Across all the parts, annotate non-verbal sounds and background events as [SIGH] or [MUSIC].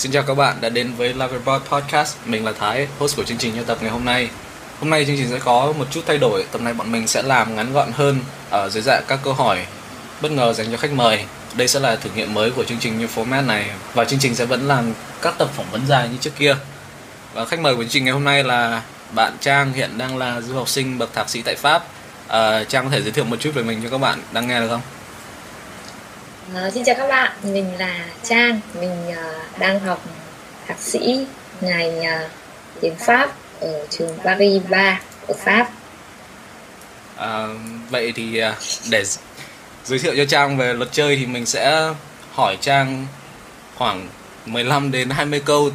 Xin chào các bạn đã đến với Loverbot Podcast. Mình là Thái, host của chương trình nhân tập ngày hôm nay. Hôm nay chương trình sẽ có một chút thay đổi. Tập này bọn mình sẽ làm ngắn gọn hơn ở dưới dạng các câu hỏi bất ngờ dành cho khách mời. Đây sẽ là thử nghiệm mới của chương trình như format này và chương trình sẽ vẫn làm các tập phỏng vấn dài như trước kia. Và khách mời của chương trình ngày hôm nay là bạn Trang hiện đang là du học sinh bậc thạc sĩ tại Pháp. À, Trang có thể giới thiệu một chút về mình cho các bạn đang nghe được không? Uh, xin chào các bạn, mình là Trang, mình uh, đang học thạc sĩ ngành uh, tiếng Pháp ở trường Paris 3 ở Pháp. À, vậy thì uh, để giới thiệu cho Trang về luật chơi thì mình sẽ hỏi Trang khoảng 15 đến 20 câu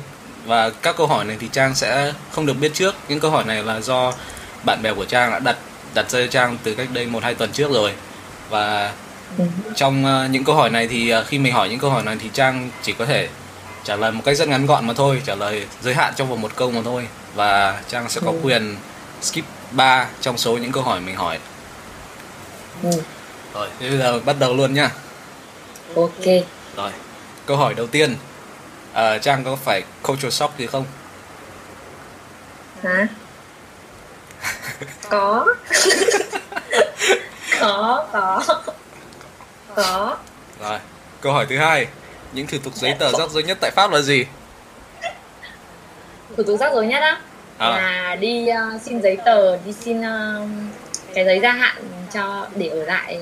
và các câu hỏi này thì Trang sẽ không được biết trước. Những câu hỏi này là do bạn bè của Trang đã đặt đặt ra cho Trang từ cách đây một hai tuần trước rồi và trong uh, những câu hỏi này thì uh, khi mình hỏi những câu hỏi này thì trang chỉ có thể trả lời một cách rất ngắn gọn mà thôi trả lời giới hạn trong vòng một câu mà thôi. Và trang sẽ có ừ. quyền skip 3 trong số những câu hỏi mình hỏi. Ừ. rồi thế bây giờ bắt đầu luôn nhá. Ok. Rồi câu hỏi đầu tiên. Uh, trang có phải culture shock gì không? Hả? [LAUGHS] [LAUGHS] Có. Có có có. Rồi, câu hỏi thứ hai. Những thủ tục giấy tờ rắc rối nhất tại Pháp là gì? Thủ tục rắc rối nhất á? À. Là đi uh, xin giấy tờ, đi xin uh, cái giấy gia hạn cho để ở lại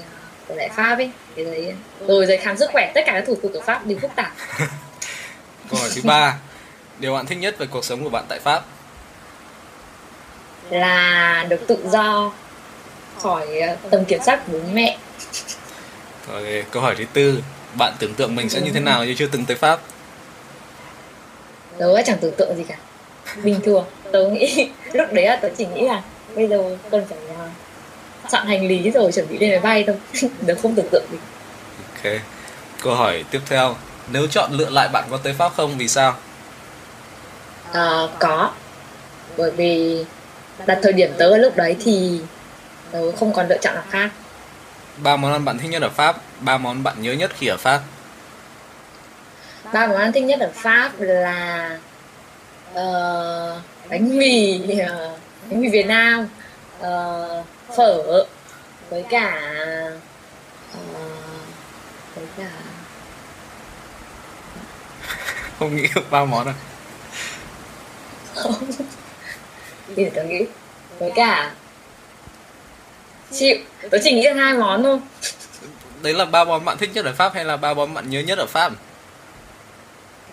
ở lại Pháp ấy, cái giấy rồi giấy khám sức khỏe, tất cả các thủ tục ở Pháp đều phức tạp. [LAUGHS] câu hỏi thứ ba. Điều bạn thích nhất về cuộc sống của bạn tại Pháp? Là được tự do khỏi tầm kiểm soát của bố mẹ rồi câu hỏi thứ tư. Bạn tưởng tượng mình sẽ như thế nào như chưa từng tới pháp? Tớ chẳng tưởng tượng gì cả. Bình thường tớ nghĩ [LAUGHS] lúc đấy là tớ chỉ nghĩ là bây giờ cần phải uh, chọn hành lý rồi chuẩn bị lên máy bay thôi. [LAUGHS] Tớ không tưởng tượng gì. Ok. Câu hỏi tiếp theo. Nếu chọn lựa lại bạn có tới pháp không vì sao? À, có. Bởi vì đặt thời điểm tớ lúc đấy thì tớ không còn lựa chọn nào khác ba món ăn bạn thích nhất ở Pháp, ba món bạn nhớ nhất khi ở Pháp. Ba món ăn thích nhất ở Pháp là uh, bánh mì, uh, bánh mì Việt Nam, uh, phở với cả uh, với cả [LAUGHS] không nghĩ được ba món à? Không. [LAUGHS] Thì tớ nghĩ với cả chịu tớ chỉ nghĩ được hai món thôi. Đấy là ba món bạn thích nhất ở pháp hay là ba món bạn nhớ nhất ở pháp?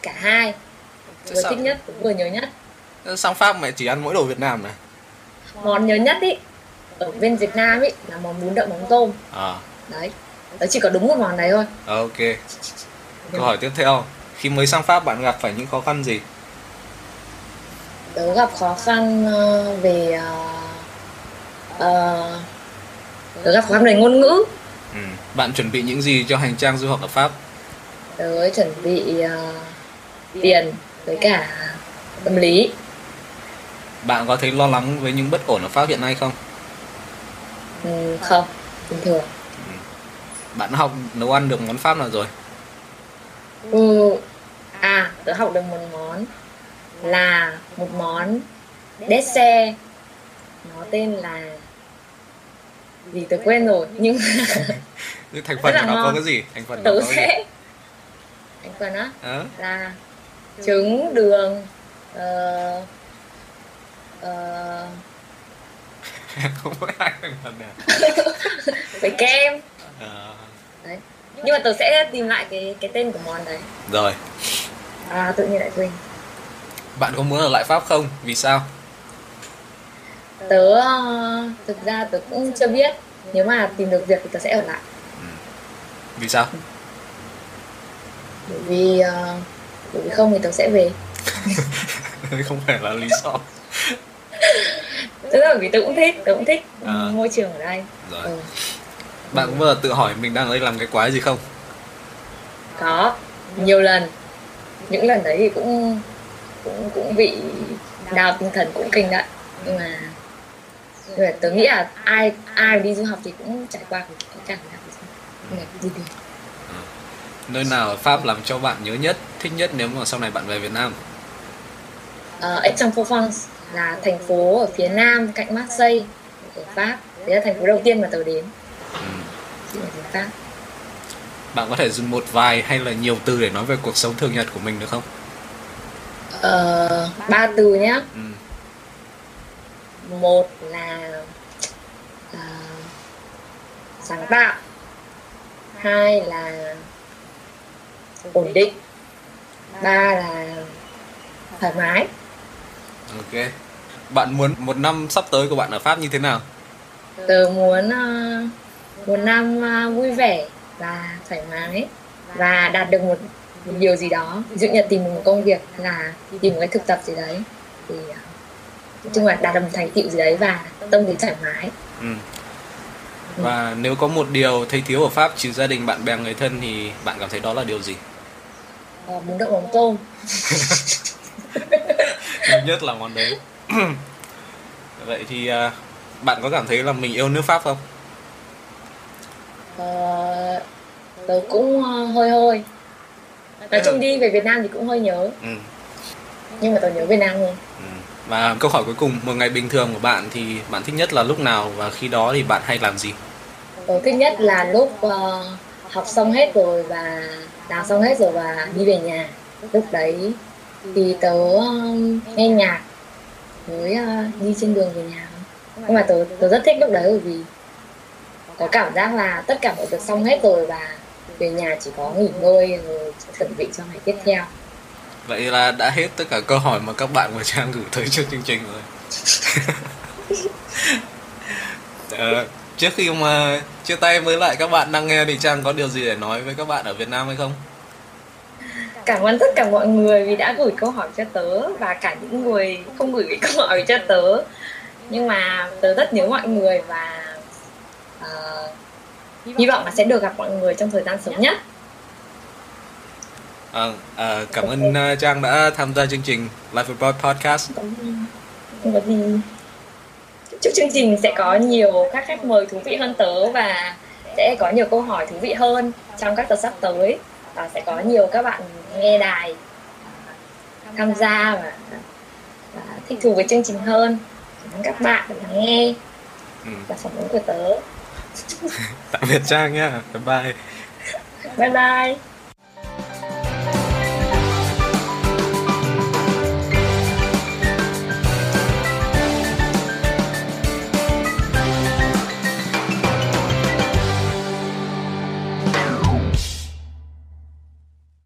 Cả hai. Vừa thích nhất cũng vừa nhớ nhất. Sang pháp mẹ chỉ ăn mỗi đồ việt nam này. Món nhớ nhất ý ở bên việt nam ý là món bún đậu mắm tôm. À. Đấy tớ chỉ có đúng một món đấy thôi. Ok. Câu hỏi tiếp theo. Khi mới sang pháp bạn gặp phải những khó khăn gì? Tớ gặp khó khăn ờ, về uh, uh, gặp khó khăn về ngôn ngữ. Ừ. bạn chuẩn bị những gì cho hành trang du học ở pháp? Tớ chuẩn bị uh, tiền với cả tâm lý. Bạn có thấy lo lắng với những bất ổn ở pháp hiện nay không? Ừ, không. Bình thường. Ừ. bạn học nấu ăn được món pháp nào rồi? Ừ à tớ học được một món là một món dessert nó tên là vì tớ quên rồi nhưng [LAUGHS] thành phần của nó ngon. có cái gì? Thành phần tớ sẽ thành phần á? À? là trứng đường uh, [LAUGHS] uh... không có hai thành phần [LAUGHS] này với kem. À. đấy. Nhưng mà tớ sẽ tìm lại cái cái tên của món đấy. Rồi. À tự nhiên lại quên. Bạn có muốn ở lại pháp không? Vì sao tớ thực ra tớ cũng chưa biết. Nếu mà tìm được việc thì tớ sẽ ở lại. Ừ. vì sao? Bởi vì uh, bởi vì không thì tớ sẽ về. [LAUGHS] Không phải là lý do. Tức là vì tớ cũng thích tớ cũng thích à. môi trường ở đây. Rồi. Ừ. bạn có bao giờ tự hỏi mình đang ở đây làm cái quái gì không? Có. Nhiều lần. Những lần đấy thì cũng cũng cũng bị đào tinh thần cũng kinh đấy. Nhưng mà rồi tớ nghĩ là ai ai đi du học thì cũng trải qua cái cảm giác gì đi nơi nào ở Pháp làm cho bạn nhớ nhất thích nhất nếu mà sau này bạn về Việt Nam? uh, Aix-en-Provence là thành phố ở phía nam cạnh Marseille ở Pháp đấy là thành phố đầu tiên mà tớ đến Ừ. Pháp Bạn có thể dùng một vài hay là nhiều từ để nói về cuộc sống thường nhật của mình được không? Ờ, ba từ nhé Ừ. một là à, sáng tạo hai là ổn định ba là thoải mái Ok. Bạn muốn một năm sắp tới của bạn ở Pháp như thế nào? tớ muốn uh, một năm à, vui vẻ và thoải mái và đạt được một, một điều gì đó ví dụ như tìm một công việc hay là tìm một cái thực tập gì đấy thì à, nói chung là đạt được một thành tựu gì đấy và tâm lý thoải mái Ừ. Và nếu có một điều thấy thiếu ở Pháp trừ gia đình, bạn bè, người thân thì bạn cảm thấy đó là điều gì? Ờ, muốn đậu mắm tôm nhất là món đấy. [CLEARS THROAT] Vậy thì à, bạn có cảm thấy là mình yêu nước Pháp không? Ờ, tớ cũng ờ, hơi hơi nói chung đi về Việt Nam thì cũng hơi nhớ Ừ. nhưng mà tớ nhớ Việt Nam hơn Ừ. Và câu hỏi cuối cùng, một ngày bình thường của bạn thì bạn thích nhất là lúc nào và khi đó thì bạn hay làm gì? tớ thích nhất là lúc ờ, học xong hết rồi và làm xong hết rồi và đi về nhà lúc đấy thì tớ um, nghe nhạc với uh, đi trên đường về nhà nhưng mà tớ tớ rất thích lúc đấy bởi vì có cảm giác là tất cả mọi việc xong hết rồi và về nhà chỉ có nghỉ ngơi rồi chuẩn bị cho ngày tiếp theo Vậy là đã hết tất cả câu hỏi mà các bạn và Trang gửi tới cho chương trình rồi. [LAUGHS] Ờ, trước khi mà chia tay với lại các bạn đang nghe thì Trang có điều gì để nói với các bạn ở Việt Nam hay không? cảm ơn tất cả mọi người vì đã gửi câu hỏi cho tớ và cả những người không gửi câu hỏi cho tớ nhưng mà tớ rất nhớ mọi người và ờ, hy vọng là sẽ được gặp mọi người trong thời gian sớm nhất Ờ, ờ, cảm ơn ờ, Trang đã tham gia chương trình Life Abroad Podcast. có gì chúc chương trình sẽ có nhiều các khách mời thú vị hơn tớ và sẽ có nhiều câu hỏi thú vị hơn trong các tập sắp tới và sẽ có nhiều các bạn nghe đài à, tham gia và, và thích thú với chương trình hơn cảm ơn các bạn đã nghe Ừ. và phỏng vấn của tớ [LAUGHS] Tạm biệt Trang nhé. Bye bye. bye bye